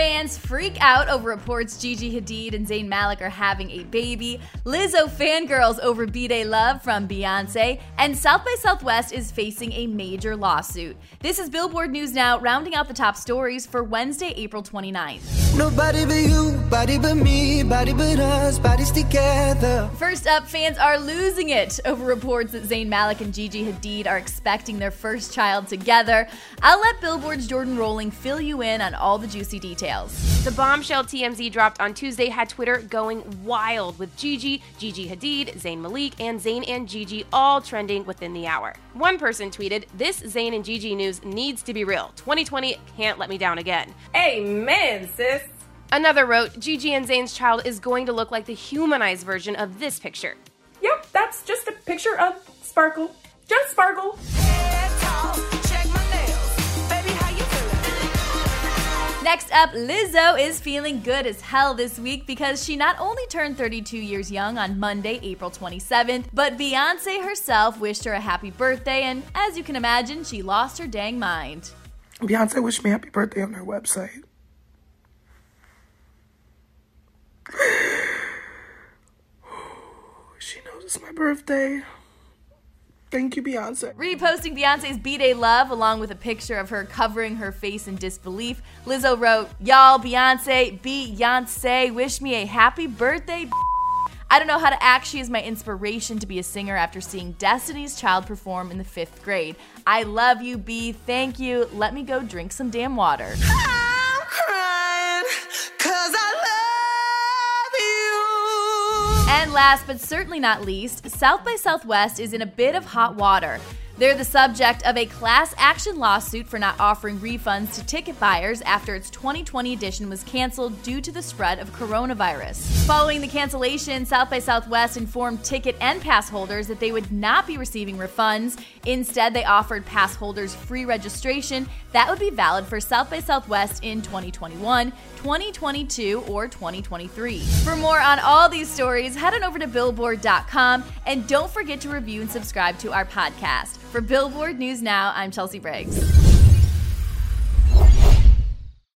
Fans freak out over reports Gigi Hadid and Zayn Malik are having a baby. Lizzo fangirls over B-Day Love from Beyonce. And South by Southwest is facing a major lawsuit. This is Billboard News Now, rounding out the top stories for Wednesday, April 29th. Nobody but you, body but me, body but us, bodies together. First up, fans are losing it over reports that Zayn Malik and Gigi Hadid are expecting their first child together. I'll let Billboard's Jordan Rolling fill you in on all the juicy details. The bombshell TMZ dropped on Tuesday had Twitter going wild with Gigi, Gigi Hadid, Zayn Malik, and Zayn and Gigi all trending within the hour. One person tweeted, This Zayn and Gigi news needs to be real. 2020 can't let me down again. Amen, sis. Another wrote, Gigi and Zayn's child is going to look like the humanized version of this picture. Yep, that's just a picture of Sparkle. Just Sparkle. Next up, Lizzo is feeling good as hell this week because she not only turned 32 years young on Monday, April 27th, but Beyonce herself wished her a happy birthday, and as you can imagine, she lost her dang mind. Beyonce wished me happy birthday on her website. she knows it's my birthday. Thank you, Beyonce. Reposting Beyonce's B Day Love along with a picture of her covering her face in disbelief, Lizzo wrote, Y'all, Beyonce, Beyonce, wish me a happy birthday. I don't know how to act. She is my inspiration to be a singer after seeing Destiny's Child perform in the fifth grade. I love you, B. Thank you. Let me go drink some damn water. Ah! And last but certainly not least, South by Southwest is in a bit of hot water. They're the subject of a class action lawsuit for not offering refunds to ticket buyers after its 2020 edition was canceled due to the spread of coronavirus. Following the cancellation, South by Southwest informed ticket and pass holders that they would not be receiving refunds. Instead, they offered pass holders free registration that would be valid for South by Southwest in 2021, 2022, or 2023. For more on all these stories, head on over to billboard.com and don't forget to review and subscribe to our podcast. For Billboard News Now, I'm Chelsea Briggs.